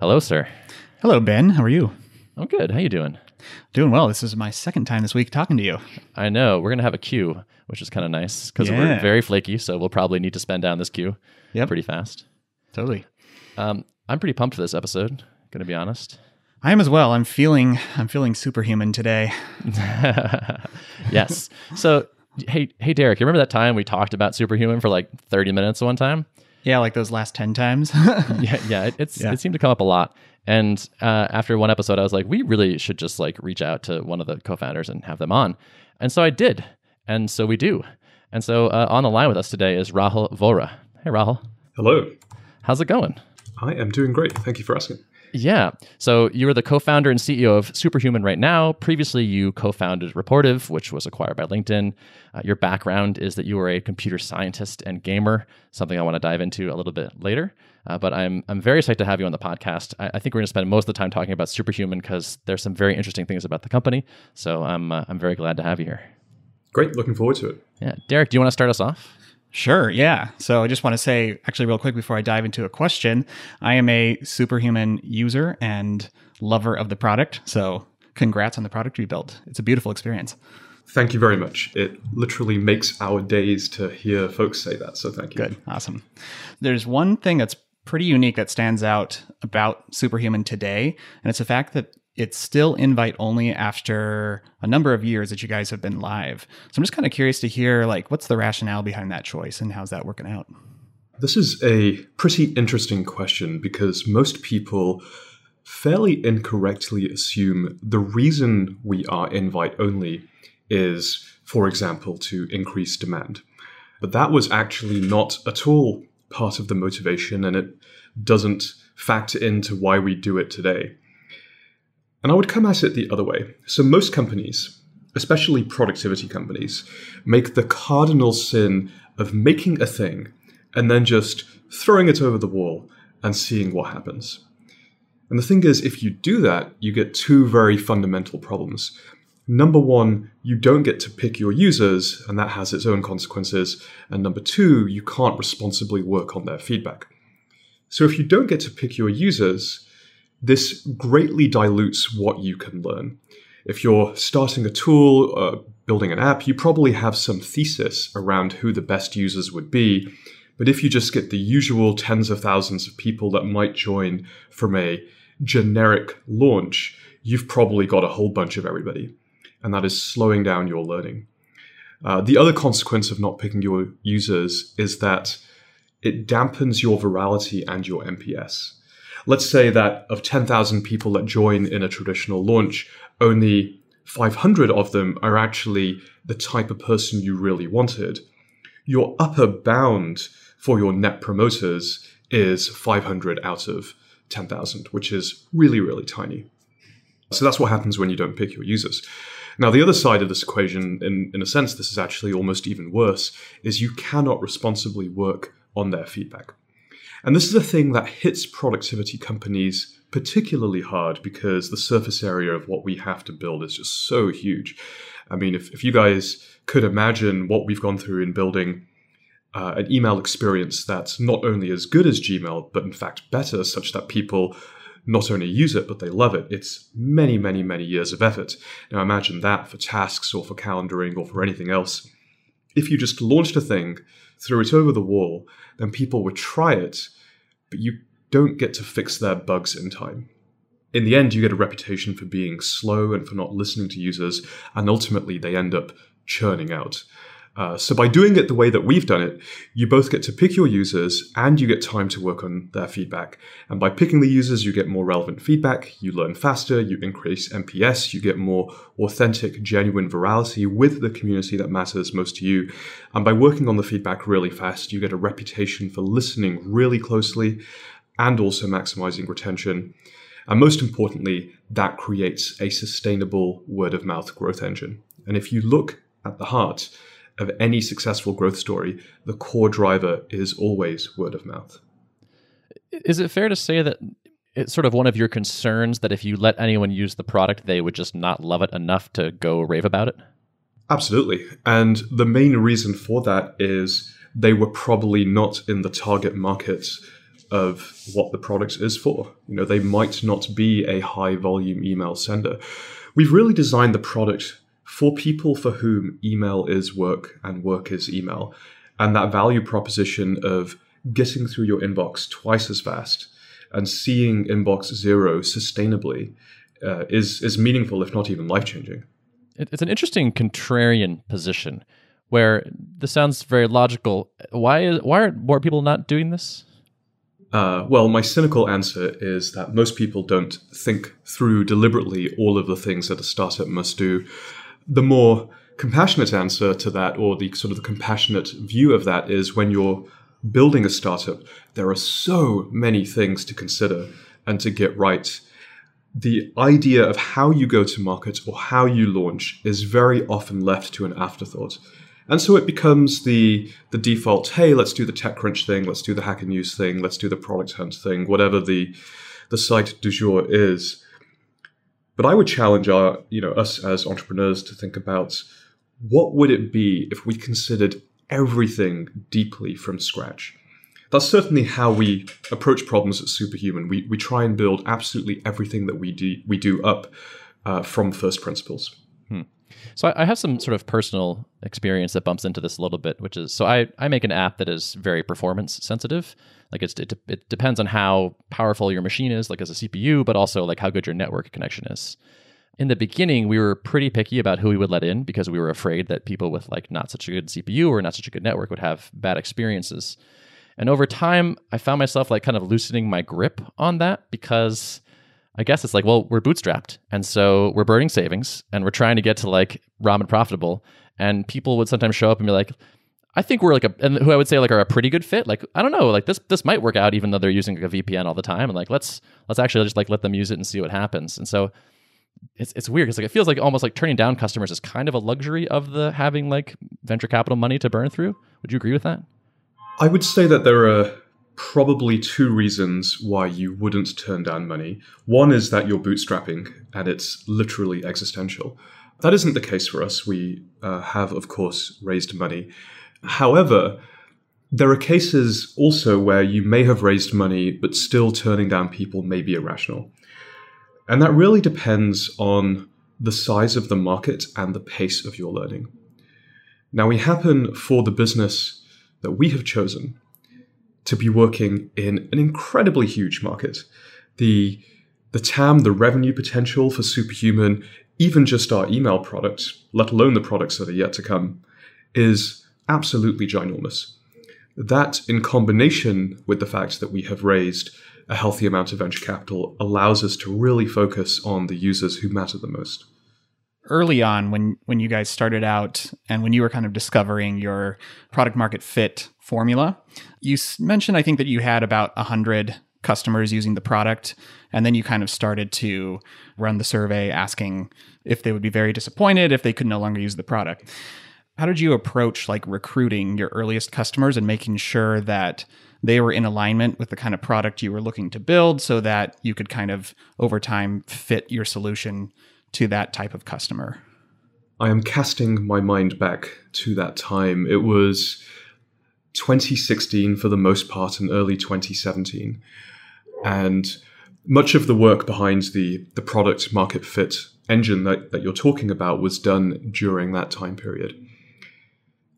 Hello, sir. Hello, Ben. How are you? I'm good. How you doing? Doing well. This is my second time this week talking to you. I know we're gonna have a queue, which is kind of nice because Yeah. we're very flaky, so we'll probably need to spend down this queue Yep. pretty fast. Totally. Um, I'm pretty pumped for this episode. Gonna be honest. I am as well. I'm feeling I'm feeling superhuman today. yes. So, hey, hey, Derrick, you remember that time we talked about Superhuman for like 30 minutes one time? Yeah, like those last ten times. yeah, yeah, it, it's Yeah. it seemed to come up a lot. And uh, after one episode, I was like, we really should just like reach out to one of the co-founders and have them on. And so I did, and so we do. And so uh, on the line with us today is Rahul Vohra. Hey, Rahul, Hello. how's it going? I am doing great. Thank you for asking. Yeah. So you are the co-founder and CEO of Superhuman right now. Previously, you co-founded Rapportive, which was acquired by LinkedIn. Uh, your background is that you were a computer scientist and gamer, something I want to dive into a little bit later. Uh, but I'm I'm very excited to have you on the podcast. I, I think we're going to spend most of the time talking about Superhuman because there's some very interesting things about the company. So I'm uh, I'm very glad to have you here. Great. Looking forward to it. Yeah, Derrick, do you want to start us off? Sure, yeah. So I just want to say actually real quick before I dive into a question, I am a superhuman user and lover of the product. So congrats on the product you built. It's a beautiful experience. Thank you very much. It literally makes our days to hear folks say that. So thank you. Good. Awesome. There's one thing that's pretty unique that stands out about Superhuman today, and it's the fact that it's still invite only after a number of years that you guys have been live. So I'm just kind of curious to hear like what's the rationale behind that choice and how's that working out? This is a pretty interesting question because most people fairly incorrectly assume the reason we are invite only is, for example, to increase demand. But that was actually not at all part of the motivation, and it doesn't factor into why we do it today. And I would come at it the other way. So, most companies, especially productivity companies, make the cardinal sin of making a thing and then just throwing it over the wall and seeing what happens. And the thing is, if you do that, you get two very fundamental problems. Number one, you don't get to pick your users, and that has its own consequences. And number two, you can't responsibly work on their feedback. So if you don't get to pick your users, this greatly dilutes what you can learn. If you're starting a tool, uh, building an app, you probably have some thesis around who the best users would be. But if you just get the usual tens of thousands of people that might join from a generic launch, you've probably got a whole bunch of everybody. And that is slowing down your learning. Uh, the other consequence of not picking your users is that it dampens your virality and your NPS. Let's say that of 10,000 people that join in a traditional launch, only 500 of them are actually the type of person you really wanted. Your upper bound for your net promoters is 500 out of 10,000, which is really, really tiny. So that's what happens when you don't pick your users. Now, the other side of this equation, in, in a sense, this is actually almost even worse, is you cannot responsibly work on their feedback. And this is a thing that hits productivity companies particularly hard because the surface area of what we have to build is just so huge. I mean, if, if you guys could imagine what we've gone through in building uh, an email experience that's not only as good as Gmail, but in fact better, such that people not only use it, but they love it. It's many, many, many years of effort. Now imagine that for tasks or for calendaring or for anything else. If you just launched a thing, threw it over the wall, then people would try it, but you don't get to fix their bugs in time. In the end, you get a reputation for being slow and for not listening to users, and ultimately they end up churning out. Uh, so by doing it the way that we've done it, you both get to pick your users and you get time to work on their feedback. And by picking the users, you get more relevant feedback, you learn faster, you increase NPS, you get more authentic, genuine virality with the community that matters most to you. And by working on the feedback really fast, you get a reputation for listening really closely and also maximizing retention. And most importantly, that creates a sustainable word of mouth growth engine. And if you look at the heart, of any successful growth story, the core driver is always word of mouth. Is it fair to say that it's sort of one of your concerns that if you let anyone use the product, they would just not love it enough to go rave about it? Absolutely. And the main reason for that is they were probably not in the target market of what the product is for. You know, they might not be a high volume email sender. We've really designed the product for people for whom email is work and work is email. And that value proposition of getting through your inbox twice as fast and seeing inbox zero sustainably uh, is is meaningful, if not even life changing. It's an interesting contrarian position where this sounds very logical. Why is why aren't more people not doing this? Uh, well, my cynical answer is that most people don't think through deliberately all of the things that a startup must do. The more compassionate answer to that, or the sort of the compassionate view of that, is when you're building a startup, there are so many things to consider and to get right. The idea of how you go to market or how you launch is very often left to an afterthought. And so it becomes the the default, hey, let's do the TechCrunch thing, let's do the Hacker News thing, let's do the Product Hunt thing, whatever the the site du jour is. But I would challenge our, you know, us as entrepreneurs to think about what would it be if we considered everything deeply from scratch. That's certainly how we approach problems at Superhuman. We, we try and build absolutely everything that we do, we do up uh, from first principles. Hmm. So I, I have some sort of personal experience that bumps into this a little bit, which is so I, I make an app that is very performance sensitive. Like it's, it, it depends on how powerful your machine is, like as a CPU, but also like how good your network connection is in the beginning, we were pretty picky about who we would let in because we were afraid that people with like not such a good CPU or not such a good network would have bad experiences. And over time, I found myself like kind of loosening my grip on that because I guess it's like, well, we're bootstrapped. And so we're burning savings and we're trying to get to like ramen profitable. And people would sometimes show up and be like, I think we're like a, and who I would say like are a pretty good fit. Like, I don't know, like this, this might work out even though they're using like a VPN all the time. And like, let's, let's actually just like let them use it and see what happens. And so it's it's weird because like it feels like almost like turning down customers is kind of a luxury of the having like venture capital money to burn through. Would you agree with that? I would say that there are probably two reasons why you wouldn't turn down money. One is that you're bootstrapping and it's literally existential. That isn't the case for us. We uh, have, of course, raised money. However, there are cases also where you may have raised money, but still turning down people may be irrational. And that really depends on the size of the market and the pace of your learning. Now, we happen for the business that we have chosen to be working in an incredibly huge market. The, the TAM, the revenue potential for Superhuman, even just our email product, let alone the products that are yet to come, is absolutely ginormous. That, in combination with the fact that we have raised a healthy amount of venture capital allows us to really focus on the users who matter the most early on when when you guys started out and when you were kind of discovering your product market fit formula you mentioned i think that you had about 100 customers using the product and then you kind of started to run the survey asking if they would be very disappointed if they could no longer use the product how did you approach like recruiting your earliest customers and making sure that they were in alignment with the kind of product you were looking to build so that you could kind of over time fit your solution to that type of customer? I am casting my mind back to that time. It was 2016 for the most part and early 2017. And much of the work behind the, the product market fit engine that, that you're talking about was done during that time period.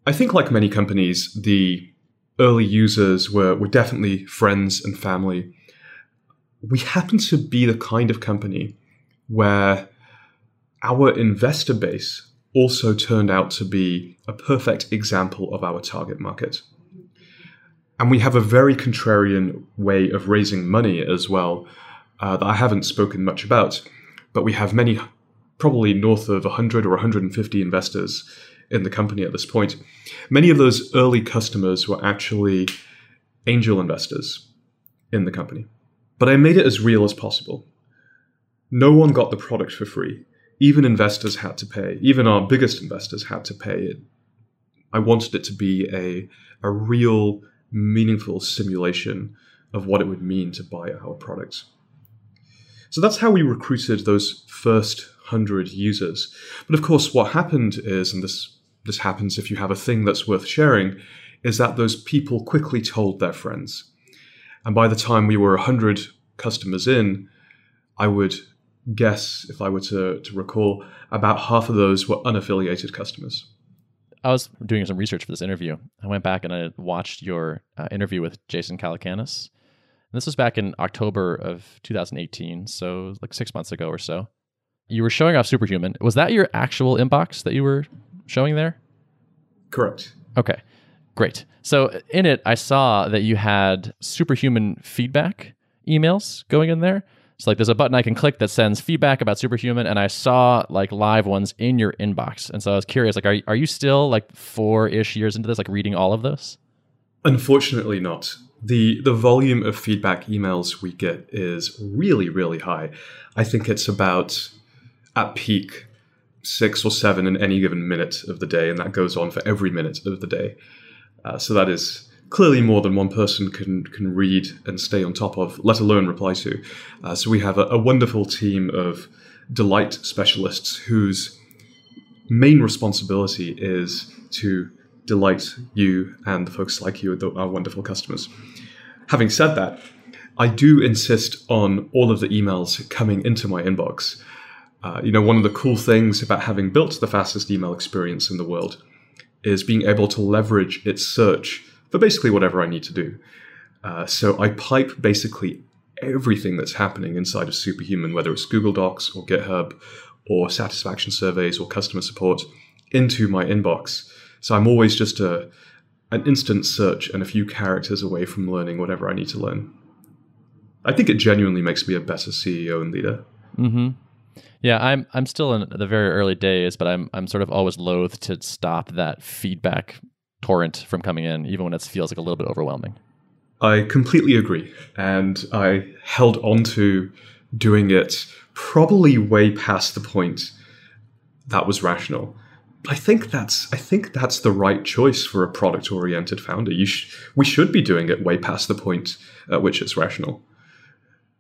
I think, like many companies, the early users were, were definitely friends and family. We happen to be the kind of company where our investor base also turned out to be a perfect example of our target market. And we have a very contrarian way of raising money as well uh, that I haven't spoken much about, but we have many, probably north of 100 or 150 investors in the company at this point. Many of those early customers were actually angel investors in the company. But I made it as real as possible. No one got the product for free. Even investors had to pay. Even our biggest investors had to pay it. I wanted it to be a, a real, meaningful simulation of what it would mean to buy our products. So that's how we recruited those first hundred users. But of course, what happened is, and this this happens if you have a thing that's worth sharing, is that those people quickly told their friends. And by the time we were 100 customers in, I would guess, if I were to, to recall, about half of those were unaffiliated customers. I was doing some research for this interview. I went back and I watched your uh, interview with Jason Calacanis. And this was back in October of 2018, so like six months ago or so. You were showing off Superhuman. Was that your actual inbox that you were showing there? Correct. Okay, great. So in it, I saw that you had Superhuman feedback emails going in there. So like there's a button I can click that sends feedback about Superhuman, and I saw like live ones in your inbox. And so I was curious, like, are are you still like four ish years into this, like reading all of those? Unfortunately, not. the The volume of feedback emails we get is really, really high. I think it's about at peak six or seven in any given minute of the day, and that goes on for every minute of the day. Uh, so that is clearly more than one person can can read and stay on top of, let alone reply to. Uh, so we have a, a, wonderful team of delight specialists whose main responsibility is to delight you and the folks like you, our wonderful customers. Having said that, I do insist on all of the emails coming into my inbox. Uh, you know, one of the cool things about having built the fastest email experience in the world is being able to leverage its search for basically whatever I need to do. Uh, so I pipe basically everything that's happening inside of Superhuman, whether it's Google Docs or GitHub or satisfaction surveys or customer support, into my inbox. So I'm always just a an instant search and a few characters away from learning whatever I need to learn. I think it genuinely makes me a better CEO and leader. Mm-hmm. Yeah, I'm I'm still in the very early days, but I'm I'm sort of always loath to stop that feedback torrent from coming in, even when it feels like a little bit overwhelming. I completely agree. And I held on to doing it probably way past the point that was rational. I think that's I think that's the right choice for a product oriented founder. You sh- we should be doing it way past the point at which it's rational.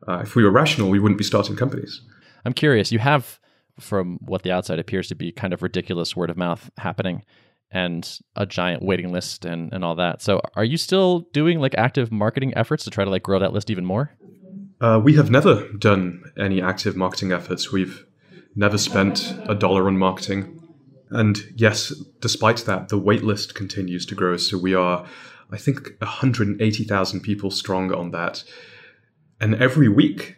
Uh, if we were rational, we wouldn't be starting companies. I'm curious. You have, from what the outside appears to be, kind of ridiculous word of mouth happening and a giant waiting list and, and all that. So are you still doing like active marketing efforts to try to like grow that list even more? Uh, we have never done any active marketing efforts. We've never spent a dollar on marketing. And yes, despite that, the waitlist continues to grow. So we are, I think, 180,000 people strong on that. And every week,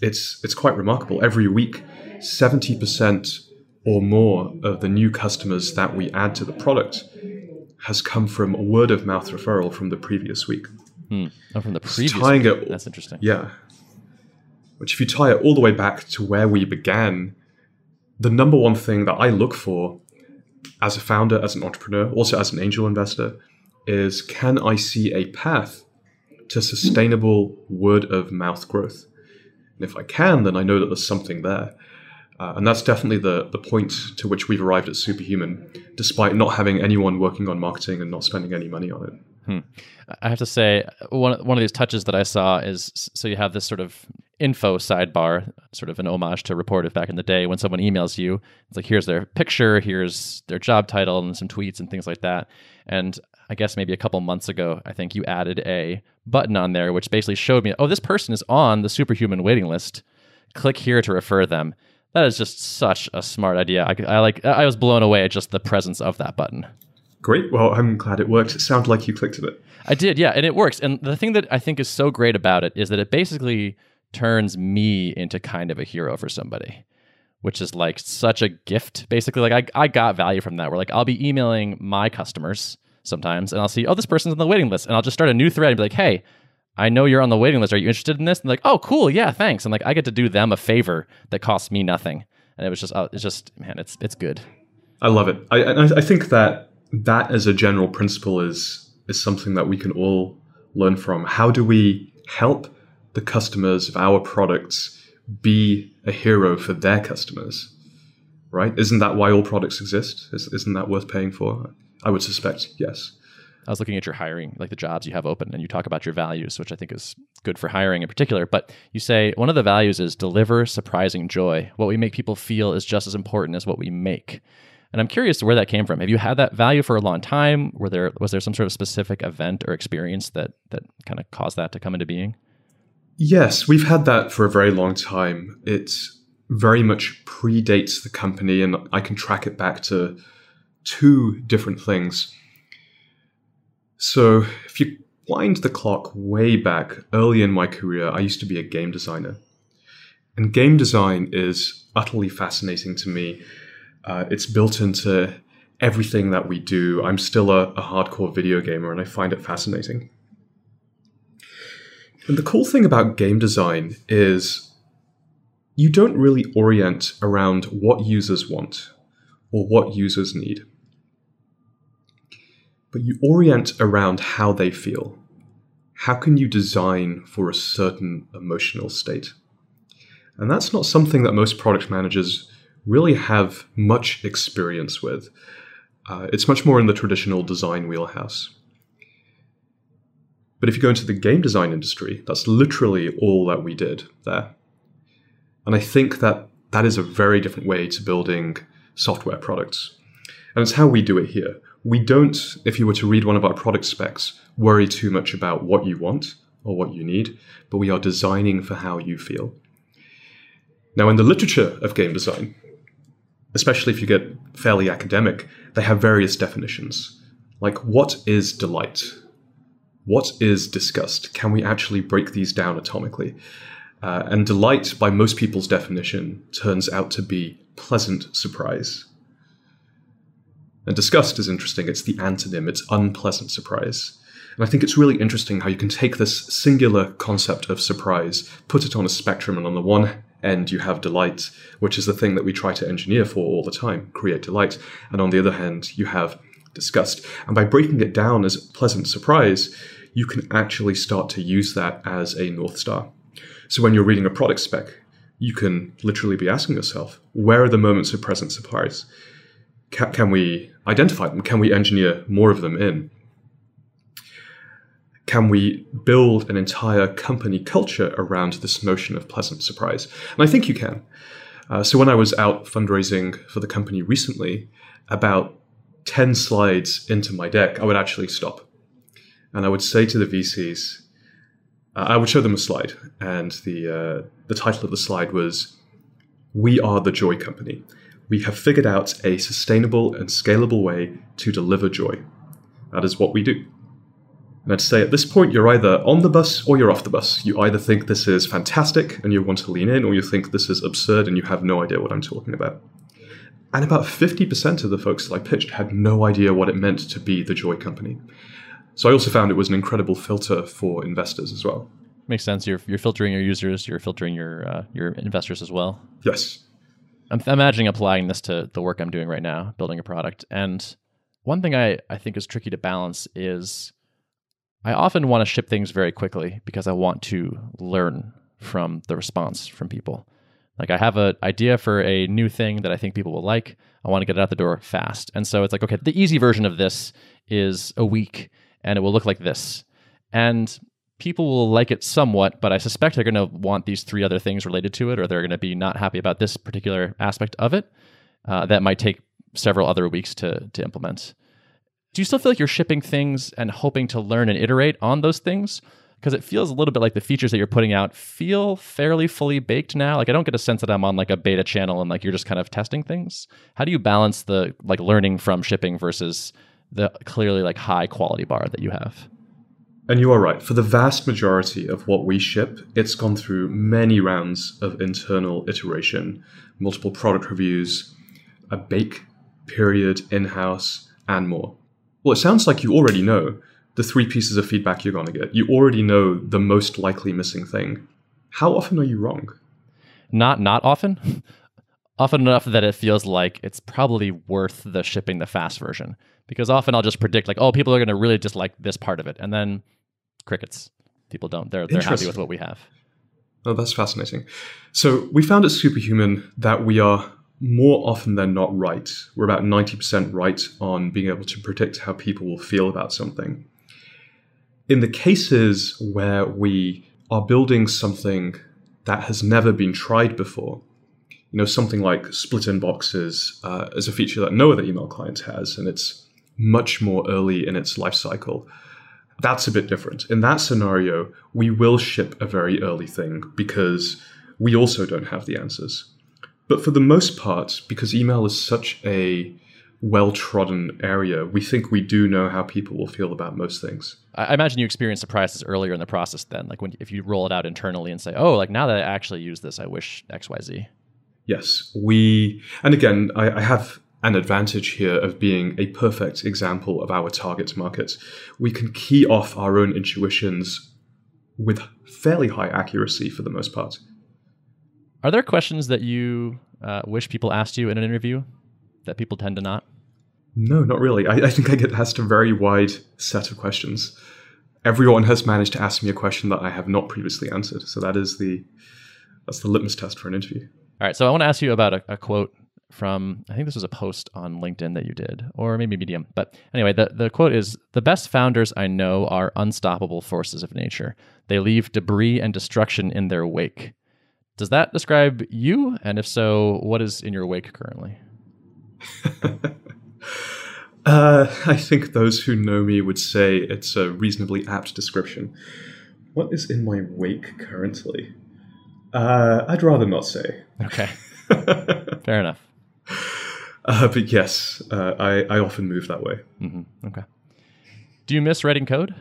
it's it's quite remarkable. Every week, 70% or more of the new customers that we add to the product has come from a word of mouth referral from the previous week. Hmm. Oh, from the previous tying week. It, That's interesting. Yeah. Which, if you tie it all the way back to where we began, the number one thing that I look for as a founder, as an entrepreneur, also as an angel investor, is can I see a path to sustainable word of mouth growth? And if I can, then I know that there's something there. Uh, and that's definitely the, the point to which we've arrived at Superhuman, despite not having anyone working on marketing and not spending any money on it. Hmm. I have to say, one, one of these touches that I saw is so you have this sort of info sidebar, sort of an homage to Rapportive back in the day when someone emails you. It's like, here's their picture, here's their job title, and some tweets and things like that. And I guess maybe a couple months ago, I think you added a button on there which basically showed me, oh, this person is on the superhuman waiting list. Click here to refer them that is just such a smart idea. I, I like. I was blown away at just the presence of that button. Great. Well, I'm glad it worked. It sounded like you clicked on it. I did, yeah, and it works. And the thing that I think is so great about it is that it basically turns me into kind of a hero for somebody, which is like such a gift. Basically, like I, I got value from that. Where like I'll be emailing my customers sometimes, and I'll see, oh, this person's on the waiting list, and I'll just start a new thread and be like, hey, I know you're on the waiting list. Are you interested in this? And like, oh, cool, yeah, thanks. And like, I get to do them a favor that costs me nothing. And it was just, uh, it's just, man, it's it's good. I love it. I I think that that as a general principle is is something that we can all learn from. How do we help the customers of our products be a hero for their customers? Right? Isn't that why all products exist? Isn't that worth paying for? I would suspect yes. I was looking at your hiring, like the jobs you have open, and you talk about your values, which I think is good for hiring in particular. But you say one of the values is deliver surprising joy. What we make people feel is just as important as what we make. And I'm curious where that came from. Have you had that value for a long time? Were there was there some sort of specific event or experience that that kind of caused that to come into being? Yes, we've had that for a very long time. It very much predates the company, and I can track it back to two different things. So, if you wind the clock way back early in my career, I used to be a game designer. And game design is utterly fascinating to me. Uh, it's built into everything that we do. I'm still a, a hardcore video gamer and I find it fascinating. And the cool thing about game design is you don't really orient around what users want or what users need, but you orient around how they feel. How can you design for a certain emotional state? And that's not something that most product managers really have much experience with. Uh, it's much more in the traditional design wheelhouse. But if you go into the game design industry, that's literally all that we did there. And I think that that is a very different way to building software products. And it's how we do it here. We don't, if you were to read one of our product specs, worry too much about what you want or what you need, but we are designing for how you feel. Now, in the literature of game design, especially if you get fairly academic, they have various definitions. Like, what is delight? What is disgust? Can we actually break these down atomically? Uh, and delight, by most people's definition, turns out to be pleasant surprise. And disgust is interesting. It's the antonym, it's unpleasant surprise. And I think it's really interesting how you can take this singular concept of surprise, put it on a spectrum, and on the one end you have delight, which is the thing that we try to engineer for all the time, create delight. And on the other hand, you have disgust. And by breaking it down as pleasant surprise, you can actually start to use that as a North Star. So when you're reading a product spec, you can literally be asking yourself, where are the moments of pleasant surprise? Can, can we identify them? Can we engineer more of them in? can we build an entire company culture around this notion of pleasant surprise? And I think you can. Uh, so when I was out fundraising for the company recently, about 10 slides into my deck, I would actually stop. And I would say to the VCs, uh, I would show them a slide, and the, uh, the title of the slide was We Are the Joy Company. We have figured out a sustainable and scalable way to deliver joy. That is what we do. And I'd say at this point, you're either on the bus or you're off the bus. You either think this is fantastic and you want to lean in, or you think this is absurd and you have no idea what I'm talking about. And about 50% of the folks that I pitched had no idea what it meant to be the Joy Company. So I also found it was an incredible filter for investors as well. Makes sense. You're, you're filtering your users, you're filtering your, uh, your investors as well. Yes. I'm imagining applying this to the work I'm doing right now, building a product. And one thing I, I think is tricky to balance is I often want to ship things very quickly because I want to learn from the response from people. Like I have an idea for a new thing that I think people will like. I want to get it out the door fast. And so it's like, okay, the easy version of this is a week and it will look like this. And people will like it somewhat, but I suspect they're going to want these three other things related to it, or they're going to be not happy about this particular aspect of it. Uh, that might take several other weeks to to implement do you still feel like you're shipping things and hoping to learn and iterate on those things? Because it feels a little bit like the features that you're putting out feel fairly fully baked now. Like I don't get a sense that I'm on like a beta channel and like you're just kind of testing things. How do you balance the like learning from shipping versus the clearly like high quality bar that you have? And you are right. For the vast majority of what we ship, it's gone through many rounds of internal iteration, multiple product reviews, a bake period in house, and more. Well, it sounds like you already know the three pieces of feedback you're going to get. You already know the most likely missing thing. How often are you wrong? Not not often. often enough that it feels like it's probably worth the shipping the fast version. Because often I'll just predict like, oh, people are going to really dislike this part of it, and then crickets. People don't. They're they're happy with what we have. Oh, that's fascinating. So we found at Superhuman that we are more often than not right. We're about 90% right on being able to predict how people will feel about something. In the cases where we are building something that has never been tried before, you know, something like split inboxes uh, is a feature that no other email client has, and it's much more early in its life cycle. That's a bit different. In that scenario, we will ship a very early thing because we also don't have the answers. But for the most part, because email is such a well trodden area, we think we do know how people will feel about most things. I imagine you experience surprises earlier in the process then, like when if you roll it out internally and say, oh, like now that I actually use this, I wish XYZ. Yes, we, and again, I, I have an advantage here of being a perfect example of our target market. We can key off our own intuitions with fairly high accuracy for the most part. Are there questions that you uh, wish people asked you in an interview that people tend to not? No, not really. I, I think I get asked a very wide set of questions. Everyone has managed to ask me a question that I have not previously answered. So that is the that's the litmus test for an interview. All right. So I want to ask you about a, a quote from I think this was a post on LinkedIn that you did, or maybe Medium. But anyway, the, the quote is The best founders I know are unstoppable forces of nature. They leave debris and destruction in their wake. Does that describe you? And if so, what is in your wake currently? uh, I think those who know me would say it's a reasonably apt description. What is in my wake currently? Uh, I'd rather not say. Okay. Fair enough. Uh, but yes, uh, I, I often move that way. Mm-hmm. Okay. Do you miss writing code?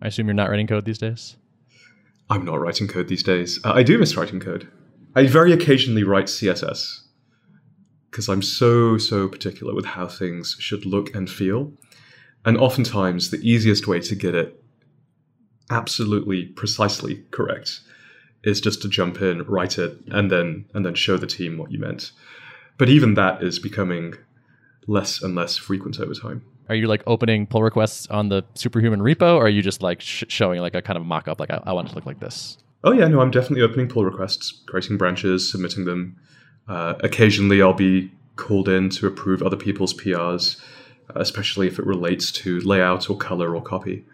I assume you're not writing code these days. I'm not writing code these days. Uh, I do miss writing code. I very occasionally write CSS because I'm so, so particular with how things should look and feel. And oftentimes, the easiest way to get it absolutely precisely correct is just to jump in, write it, and then and then show the team what you meant. But even that is becoming less and less frequent over time. Are you like opening pull requests on the Superhuman repo, or are you just like sh- showing like a kind of mock up, like I-, I want it to look like this? Oh yeah, no, I'm definitely opening pull requests, creating branches, submitting them. Uh, occasionally, I'll be called in to approve other people's PRs, especially if it relates to layout or color or copy.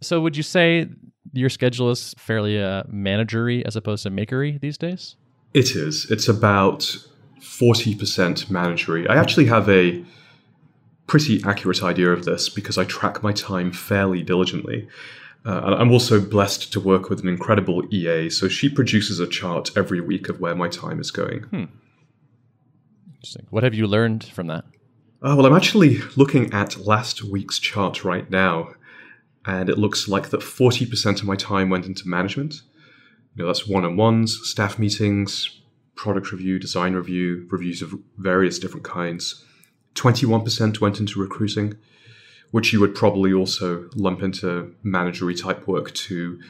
So, would you say your schedule is fairly uh, managery as opposed to makery these days? It is. It's about 40% managery. I actually have a pretty accurate idea of this because I track my time fairly diligently. Uh, and I'm also blessed to work with an incredible EA, so she produces a chart every week of where my time is going. Hmm. Interesting. What have you learned from that? Uh, well, I'm actually looking at last week's chart right now, and it looks like that 40% of my time went into management. You know, that's one-on-ones, staff meetings, product review, design review, reviews of various different kinds. 21% went into recruiting, which you would probably also lump into managery type work too.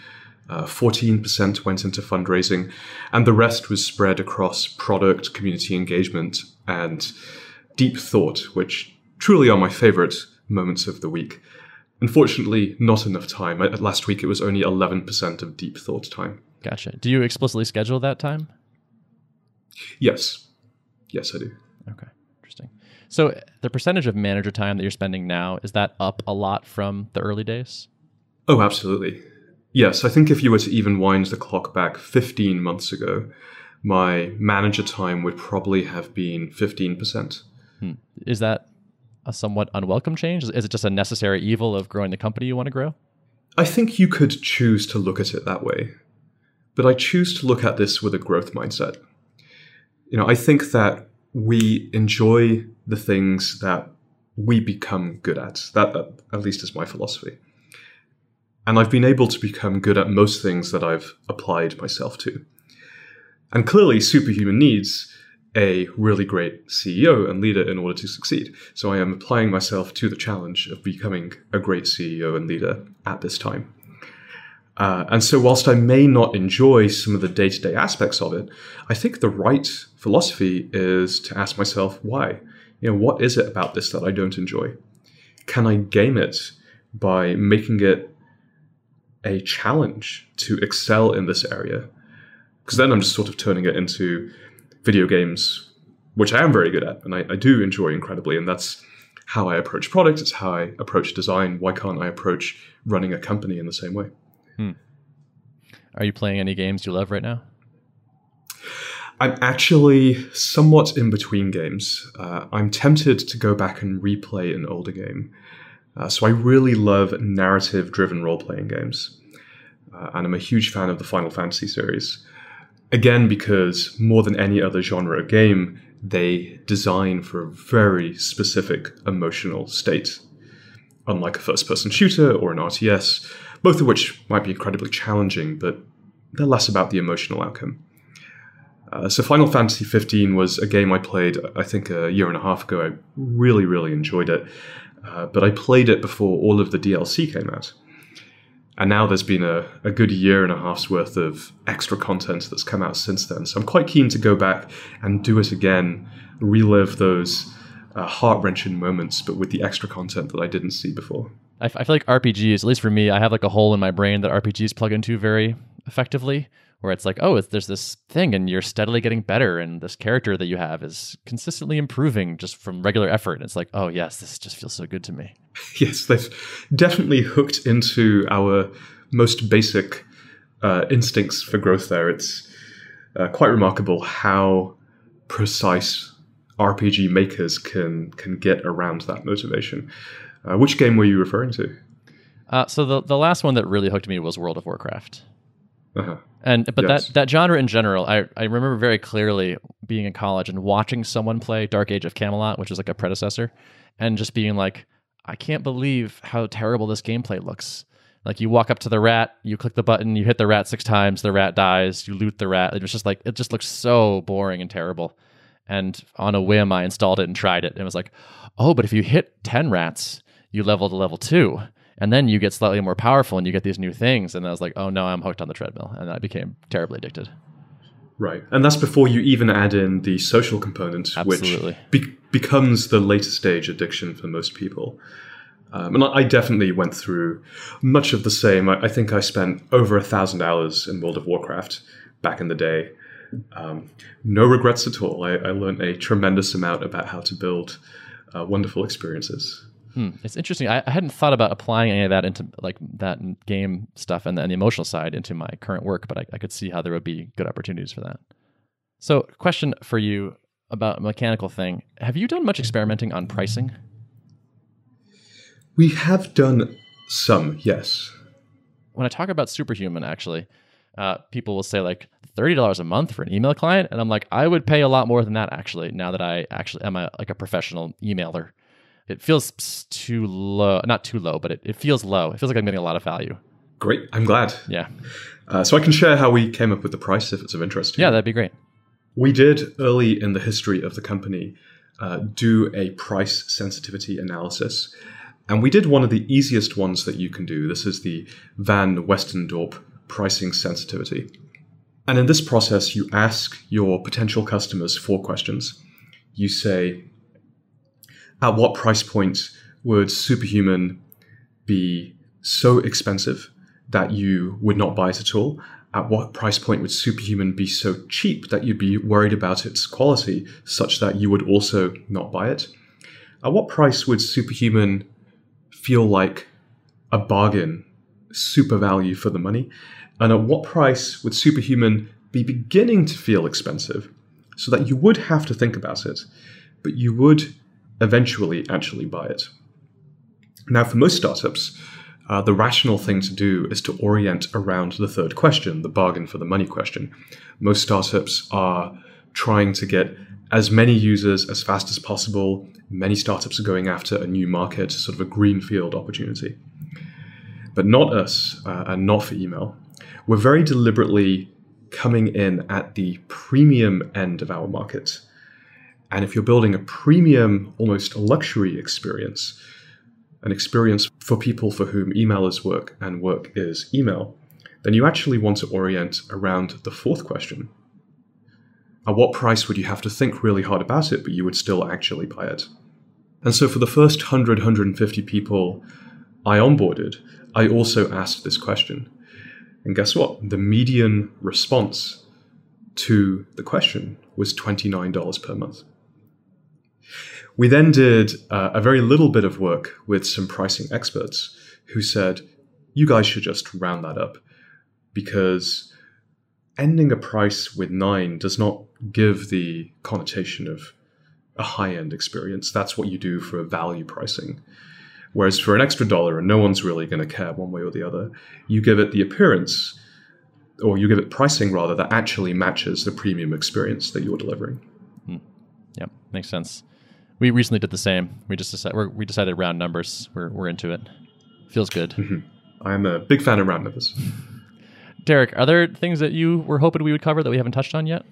Uh, 14% went into fundraising, and the rest was spread across product, community engagement, and deep thought, which truly are my favorite moments of the week. Unfortunately, not enough time. Last week it was only 11% of deep thought time. Gotcha. Do you explicitly schedule that time? Yes. Yes, I do. Okay. Interesting. So the percentage of manager time that you're spending now, is that up a lot from the early days? Oh, absolutely. Yes, I think if you were to even wind the clock back 15 months ago, my manager time would probably have been 15%. Hmm. Is that a somewhat unwelcome change? Is it just a necessary evil of growing the company you want to grow? I think you could choose to look at it that way. But I choose to look at this with a growth mindset. You know, I think that we enjoy the things that we become good at. That, that at least is my philosophy. And I've been able to become good at most things that I've applied myself to. And clearly, Superhuman needs a really great CEO and leader in order to succeed. So I am applying myself to the challenge of becoming a great CEO and leader at this time. Uh, and so, whilst I may not enjoy some of the day to day aspects of it, I think the right philosophy is to ask myself why. You know, what is it about this that I don't enjoy? Can I game it by making it a challenge to excel in this area? Because then I'm just sort of turning it into video games, which I am very good at and I, I do enjoy incredibly. And that's how I approach products, it's how I approach design. Why can't I approach running a company in the same way? Hmm. Are you playing any games you love right now? I'm actually somewhat in between games. Uh, I'm tempted to go back and replay an older game. Uh, so I really love narrative driven role playing games. Uh, and I'm a huge fan of the Final Fantasy series. Again, because more than any other genre of game, they design for a very specific emotional state. Unlike a first person shooter or an RTS, both of which might be incredibly challenging, but they're less about the emotional outcome. Uh, so Final Fantasy 15 was a game I played, I think, a year and a half ago. I really, really enjoyed it, uh, but I played it before all of the DLC came out. And now there's been a, a good year and a half's worth of extra content that's come out since then. So I'm quite keen to go back and do it again, relive those uh, heart wrenching moments, but with the extra content that I didn't see before. I, f- I feel like RPGs, at least for me, I have like a hole in my brain that RPGs plug into very effectively where it's like, oh, it's, there's this thing and you're steadily getting better, and this character that you have is consistently improving just from regular effort. And it's like, oh, yes, this just feels so good to me. Yes, they've definitely hooked into our most basic uh, instincts for growth there. It's uh, quite remarkable how precise RPG makers can can get around that motivation. Uh, which game were you referring to? Uh, so the the last one that really hooked me was World of Warcraft. Uh-huh. And but Yes. that that genre in general, I I remember very clearly being in college and watching someone play Dark Age of Camelot, which is like a predecessor, and just being like, I can't believe how terrible this gameplay looks. Like you walk up to the rat, you click the button, you hit the rat six times, the rat dies, you loot the rat. It was just like it just looks so boring and terrible. And on a whim, I installed it and tried it, and it was like, oh, but if you hit ten rats, you level to level two and then you get slightly more powerful and you get these new things and i was like oh no i'm hooked on the treadmill and i became terribly addicted Right. And that's before you even add in the social component, Absolutely. which be- becomes the later stage addiction for most people. Um, and I definitely went through much of the same. I, I think I spent over a thousand hours in World of Warcraft back in the day. Um, no regrets at all. I, I learned a tremendous amount about how to build uh, wonderful experiences. Hmm. it's interesting I, I hadn't thought about applying any of that into like that game stuff and the, and the emotional side into my current work but I, I could see how there would be good opportunities for that so question for you about a mechanical thing have you done much experimenting on pricing We have done some, yes. when I talk about superhuman, actually, uh, people will say like thirty dollars a month for an email client, and I'm like, I would pay a lot more than that actually. Now that I actually am a like a professional emailer, it feels too low. Not too low, but it, it feels low. It feels like I'm getting a lot of value. Great. I'm glad. Yeah, Uh, so I can share how we came up with the price if it's of interest to you. yeah, that'd be great. We did early in the history of the company uh, do a price sensitivity analysis. And we did one of the easiest ones that you can do. This is the Van Westendorp pricing sensitivity. And in this process, you ask your potential customers four questions. You say, at what price point would Superhuman be so expensive that you would not buy it at all? At what price point would Superhuman be so cheap that you'd be worried about its quality such that you would also not buy it? At what price would Superhuman feel like a bargain, super value for the money? And at what price would Superhuman be beginning to feel expensive so that you would have to think about it, but you would eventually actually buy it? Now, for most startups, uh, the rational thing to do is to orient around the third question, the bargain for the money question. Most startups are trying to get as many users as fast as possible. Many startups are going after a new market, sort of a greenfield opportunity. But not us, uh, and not for email. We're very deliberately coming in at the premium end of our market. And if you're building a premium, almost luxury experience, an experience for people for whom email is work and work is email, then you actually want to orient around the fourth question. At what price would you have to think really hard about it, but you would still actually buy it? And so for the first 100, 150 people I onboarded, I also asked this question. And guess what? The median response to the question was $29 per month. We then did uh, a very little bit of work with some pricing experts who said, you guys should just round that up because ending a price with nine does not give the connotation of a high end experience. That's what you do for a value pricing. Whereas for an extra dollar, and no one's really going to care one way or the other, you give it the appearance, or you give it pricing rather, that actually matches the premium experience that you're delivering. Yep, makes sense. We recently did the same. We just decided we decided round numbers. We're we're into it. Feels good. I'm a big fan of round numbers. Derrick, are there things that you were hoping we would cover that we haven't touched on yet?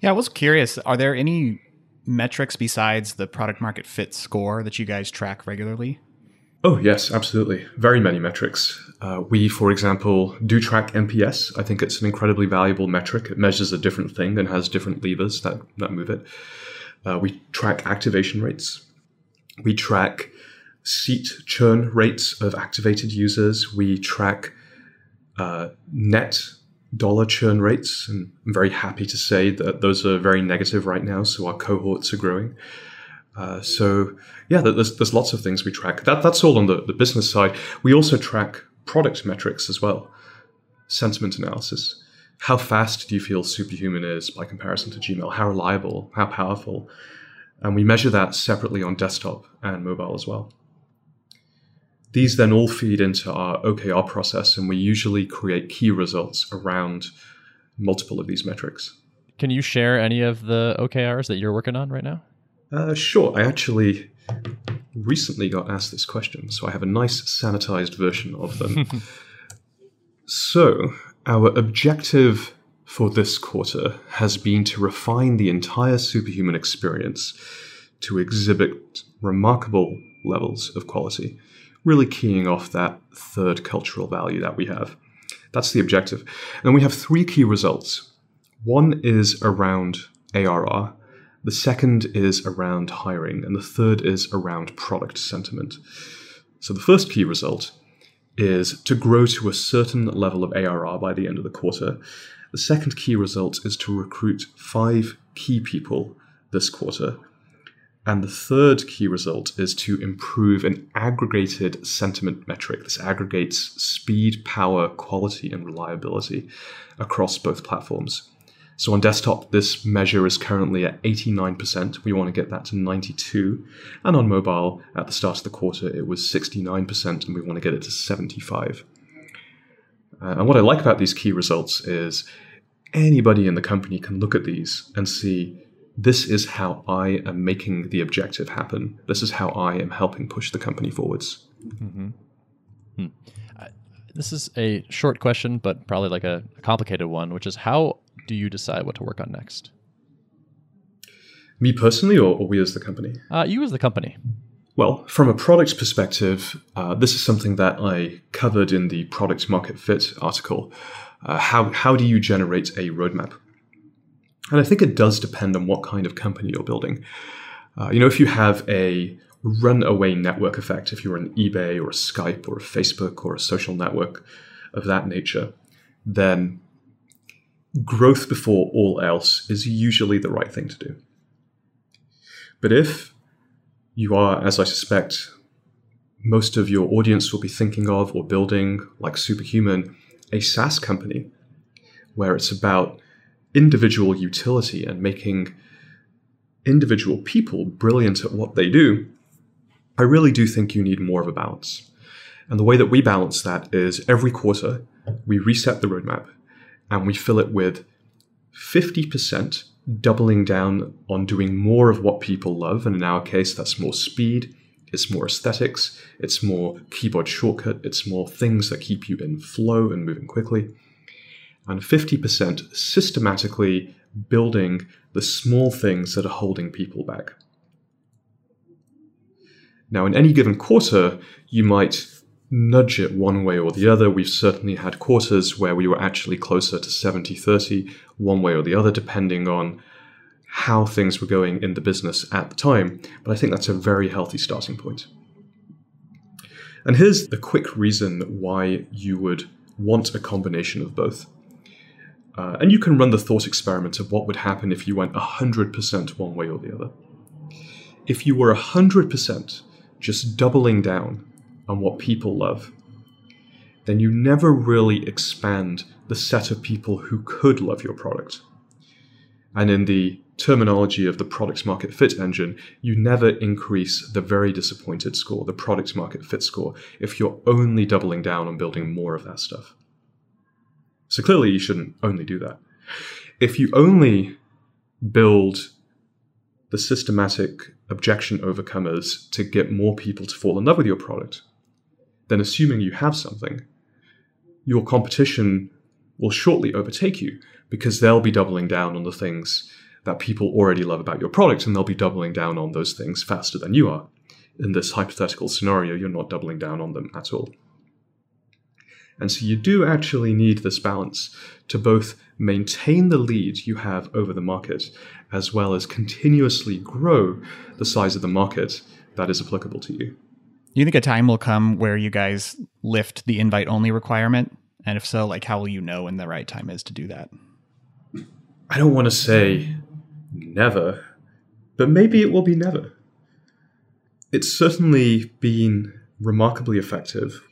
Yeah, I was curious. Are there any metrics besides the product market fit score that you guys track regularly? Oh, yes, absolutely. Very many metrics. Uh, we, for example, do track NPS. I think it's an incredibly valuable metric. It measures a different thing and has different levers that, that move it. Uh, we track activation rates. We track seat churn rates of activated users. We track uh, net dollar churn rates. And I'm very happy to say that those are very negative right now. So our cohorts are growing. Uh, so yeah, there's, there's lots of things we track. That, that's all on the, the business side. We also track product metrics as well. Sentiment analysis. How fast do you feel Superhuman is by comparison to Gmail? How reliable? How powerful? And we measure that separately on desktop and mobile as well. These then all feed into our OKR process, and we usually create key results around multiple of these metrics. Can you share any of the OKRs that you're working on right now? Uh, sure. I actually recently got asked this question, so I have a nice sanitized version of them. so, our objective for this quarter has been to refine the entire superhuman experience to exhibit remarkable levels of quality, really keying off that third cultural value that we have. That's the objective. And we have three key results. One is around ARR, the second is around hiring, and the third is around product sentiment. So the first key result is to grow to a certain level of ARR by the end of the quarter. The second key result is to recruit five key people this quarter. And the third key result is to improve an aggregated sentiment metric. This aggregates speed, power, quality, and reliability across both platforms. So on desktop, this measure is currently at 89%. We want to get that to 92. And on mobile, at the start of the quarter, it was 69%, and we want to get it to 75. Uh, and what I like about these key results is anybody in the company can look at these and see this is how I am making the objective happen. This is how I am helping push the company forwards. Mm-hmm. Hmm. This is a short question, but probably like a complicated one, which is how do you decide what to work on next? Me personally, or, or we as the company? Uh, you as the company. Well, from a product perspective, uh, this is something that I covered in the product market fit article. Uh, how, how do you generate a roadmap? And I think it does depend on what kind of company you're building. Uh, you know, if you have a runaway network effect, if you're an eBay or a Skype or a Facebook or a social network of that nature, then growth before all else is usually the right thing to do. But if you are, as I suspect, most of your audience will be thinking of or building, like Superhuman, a SaaS company where it's about individual utility and making individual people brilliant at what they do, I really do think you need more of a balance. And the way that we balance that is every quarter we reset the roadmap and we fill it with 50% doubling down on doing more of what people love. And in our case, that's more speed, it's more aesthetics, it's more keyboard shortcut, it's more things that keep you in flow and moving quickly. And 50% systematically building the small things that are holding people back. Now, in any given quarter, you might nudge it one way or the other. We've certainly had quarters where we were actually closer to 70 30, one way or the other, depending on how things were going in the business at the time. But I think that's a very healthy starting point. And here's the quick reason why you would want a combination of both. Uh, and you can run the thought experiment of what would happen if you went 100% one way or the other. If you were 100% just doubling down on what people love, then you never really expand the set of people who could love your product. And in the terminology of the product market fit engine, you never increase the very disappointed score, the product market fit score, if you're only doubling down on building more of that stuff. So clearly, you shouldn't only do that. If you only build the systematic objection overcomers to get more people to fall in love with your product, then assuming you have something, your competition will shortly overtake you because they'll be doubling down on the things that people already love about your product and they'll be doubling down on those things faster than you are. In this hypothetical scenario, you're not doubling down on them at all. And so you do actually need this balance to both maintain the lead you have over the market as well as continuously grow the size of the market that is applicable to you. You think a time will come where you guys lift the invite only requirement? And if so, like how will you know when the right time is to do that? I don't want to say never, but maybe it will be never. It's certainly been remarkably effective.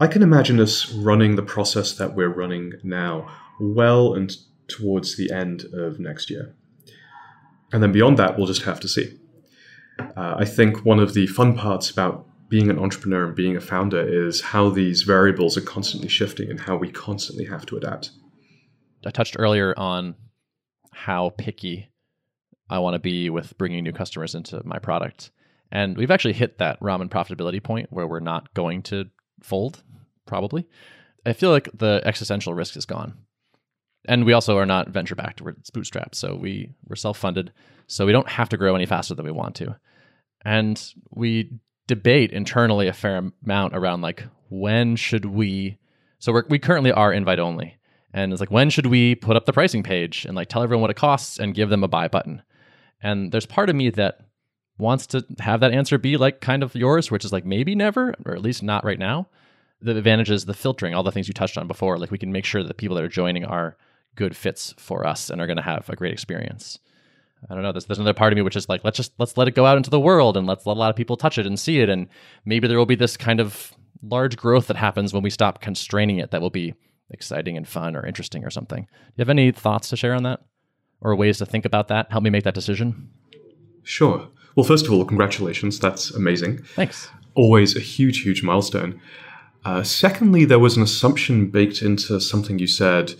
I can imagine us running the process that we're running now well and towards the end of next year. And then beyond that, we'll just have to see. Uh, I think one of the fun parts about being an entrepreneur and being a founder is how these variables are constantly shifting and how we constantly have to adapt. I touched earlier on how picky I want to be with bringing new customers into my product. And we've actually hit that ramen profitability point where we're not going to fold, probably. I feel like the existential risk is gone. And we also are not venture backed, we're bootstrapped. So we, we're self funded. So we don't have to grow any faster than we want to. And we debate internally a fair amount around like when should we so we we currently are invite only and it's like when should we put up the pricing page and like tell everyone what it costs and give them a buy button and there's part of me that wants to have that answer be like kind of yours which is like maybe never or at least not right now the advantage is the filtering all the things you touched on before like we can make sure that the people that are joining are good fits for us and are going to have a great experience I don't know. There's, there's another part of me which is like, let's just let's let it go out into the world and let's let a lot of people touch it and see it, and maybe there will be this kind of large growth that happens when we stop constraining it. That will be exciting and fun or interesting or something. Do you have any thoughts to share on that, or ways to think about that? Help me make that decision. Sure. Well, first of all, congratulations. That's amazing. Thanks. Always a huge, huge milestone. Uh, secondly, there was an assumption baked into something you said,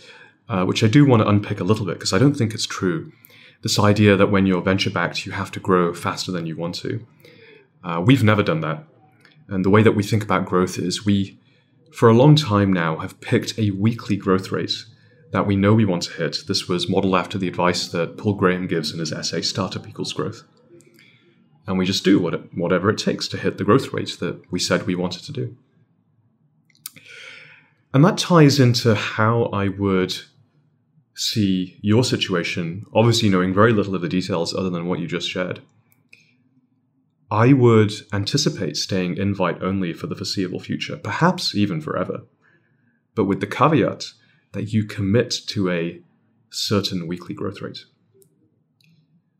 uh, which I do want to unpick a little bit because I don't think it's true this idea that when you're venture backed, you have to grow faster than you want to. Uh, we've never done that. And the way that we think about growth is we, for a long time now, have picked a weekly growth rate that we know we want to hit. This was modeled after the advice that Paul Graham gives in his essay, Startup Equals Growth. And we just do what it, whatever it takes to hit the growth rate that we said we wanted to do. And that ties into how I would see your situation, obviously knowing very little of the details other than what you just shared, I would anticipate staying invite only for the foreseeable future, perhaps even forever, but with the caveat that you commit to a certain weekly growth rate.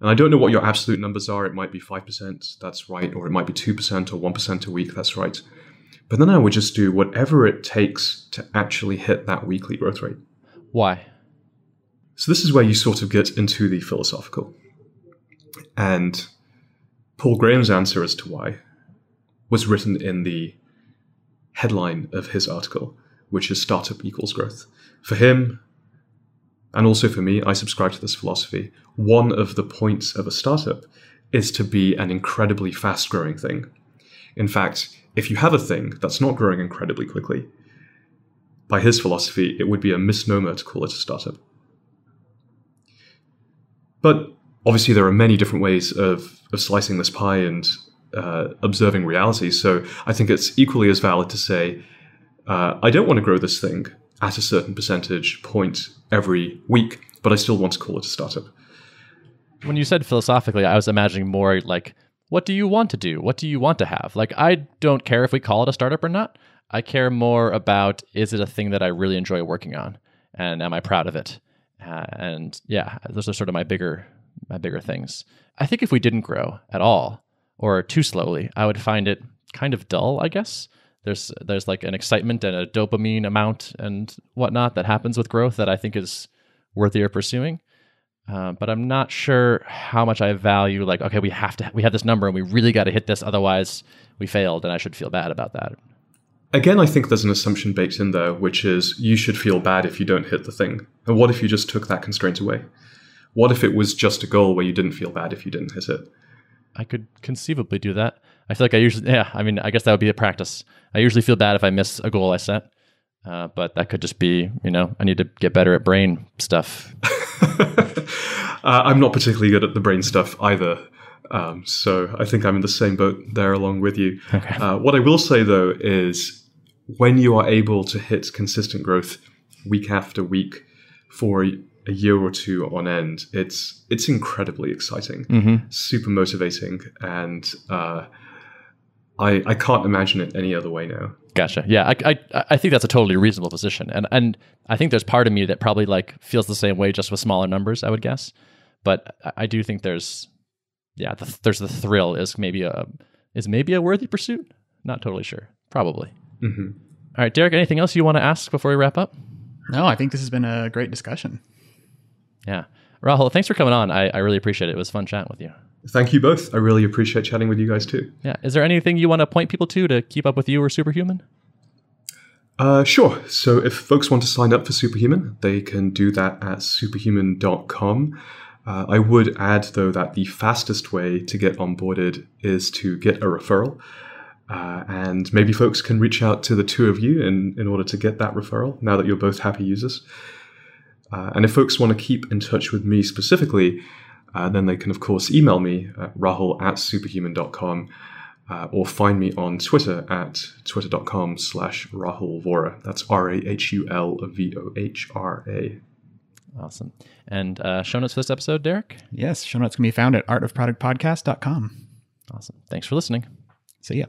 And I don't know what your absolute numbers are. It might be 5%, that's right, or it might be 2% or 1% a week, that's right. But then I would just do whatever it takes to actually hit that weekly growth rate. Why? So this is where you sort of get into the philosophical. And Paul Graham's answer as to why was written in the headline of his article, which is Startup Equals Growth. For him, and also for me, I subscribe to this philosophy. One of the points of a startup is to be an incredibly fast growing thing. In fact, if you have a thing that's not growing incredibly quickly, by his philosophy, it would be a misnomer to call it a startup. But obviously, there are many different ways of, of slicing this pie and uh, observing reality. So I think it's equally as valid to say, uh, I don't want to grow this thing at a certain percentage point every week, but I still want to call it a startup. When you said philosophically, I was imagining more like, what do you want to do? What do you want to have? Like, I don't care if we call it a startup or not. I care more about is it a thing that I really enjoy working on? And am I proud of it? Uh, and yeah, those are sort of my bigger my bigger things. I think if we didn't grow at all or too slowly, I would find it kind of dull. I guess there's there's like an excitement and a dopamine amount and whatnot that happens with growth that I think is worthier pursuing. Uh, but I'm not sure how much I value like okay we have to we have this number and we really got to hit this otherwise we failed and I should feel bad about that. Again, I think there's an assumption baked in there, which is you should feel bad if you don't hit the thing. And what if you just took that constraint away? What if it was just a goal where you didn't feel bad if you didn't hit it? I could conceivably do that. I feel like I usually, yeah, I mean, I guess that would be a practice. I usually feel bad if I miss a goal I set, uh, but that could just be, you know, I need to get better at brain stuff. uh, I'm not particularly good at the brain stuff either. Um, so I think I'm in the same boat there along with you. Okay. Uh, what I will say though is when you are able to hit consistent growth week after week for a year or two on end, it's it's incredibly exciting, Mm-hmm. super motivating, and uh, I I can't imagine it any other way now. Gotcha. Yeah, I, I I think that's a totally reasonable position, and and I think there's part of me that probably like feels the same way, just with smaller numbers. I would guess, but I- I do think there's, yeah, the, there's the thrill is maybe a is maybe a worthy pursuit. Not totally sure. Probably. Hmm All right, Derrick. Anything else you want to ask before we wrap up? No, I think this has been a great discussion. Yeah, Rahul, thanks for coming on. I, I really appreciate it. It was fun chatting with you. Thank you both. I really appreciate chatting with you guys too. Yeah. Is there anything you want to point people to to keep up with you or Superhuman? Uh, sure. So if folks want to sign up for Superhuman, they can do that at superhuman.com. Uh, I would add, though, that the fastest way to get onboarded is to get a referral. Uh, and maybe folks can reach out to the two of you in, in order to get that referral now that you're both happy users. Uh, and if folks want to keep in touch with me specifically, uh, then they can, of course, email me at rahul at superhuman.com uh, or find me on Twitter at twitter.com slash Rahul Vohra. That's R A H U L V O H R A. Awesome. And uh, show notes for this episode, Derrick. Yes, show notes can be found at artofproductpodcast.com. Awesome. Thanks for listening. See ya.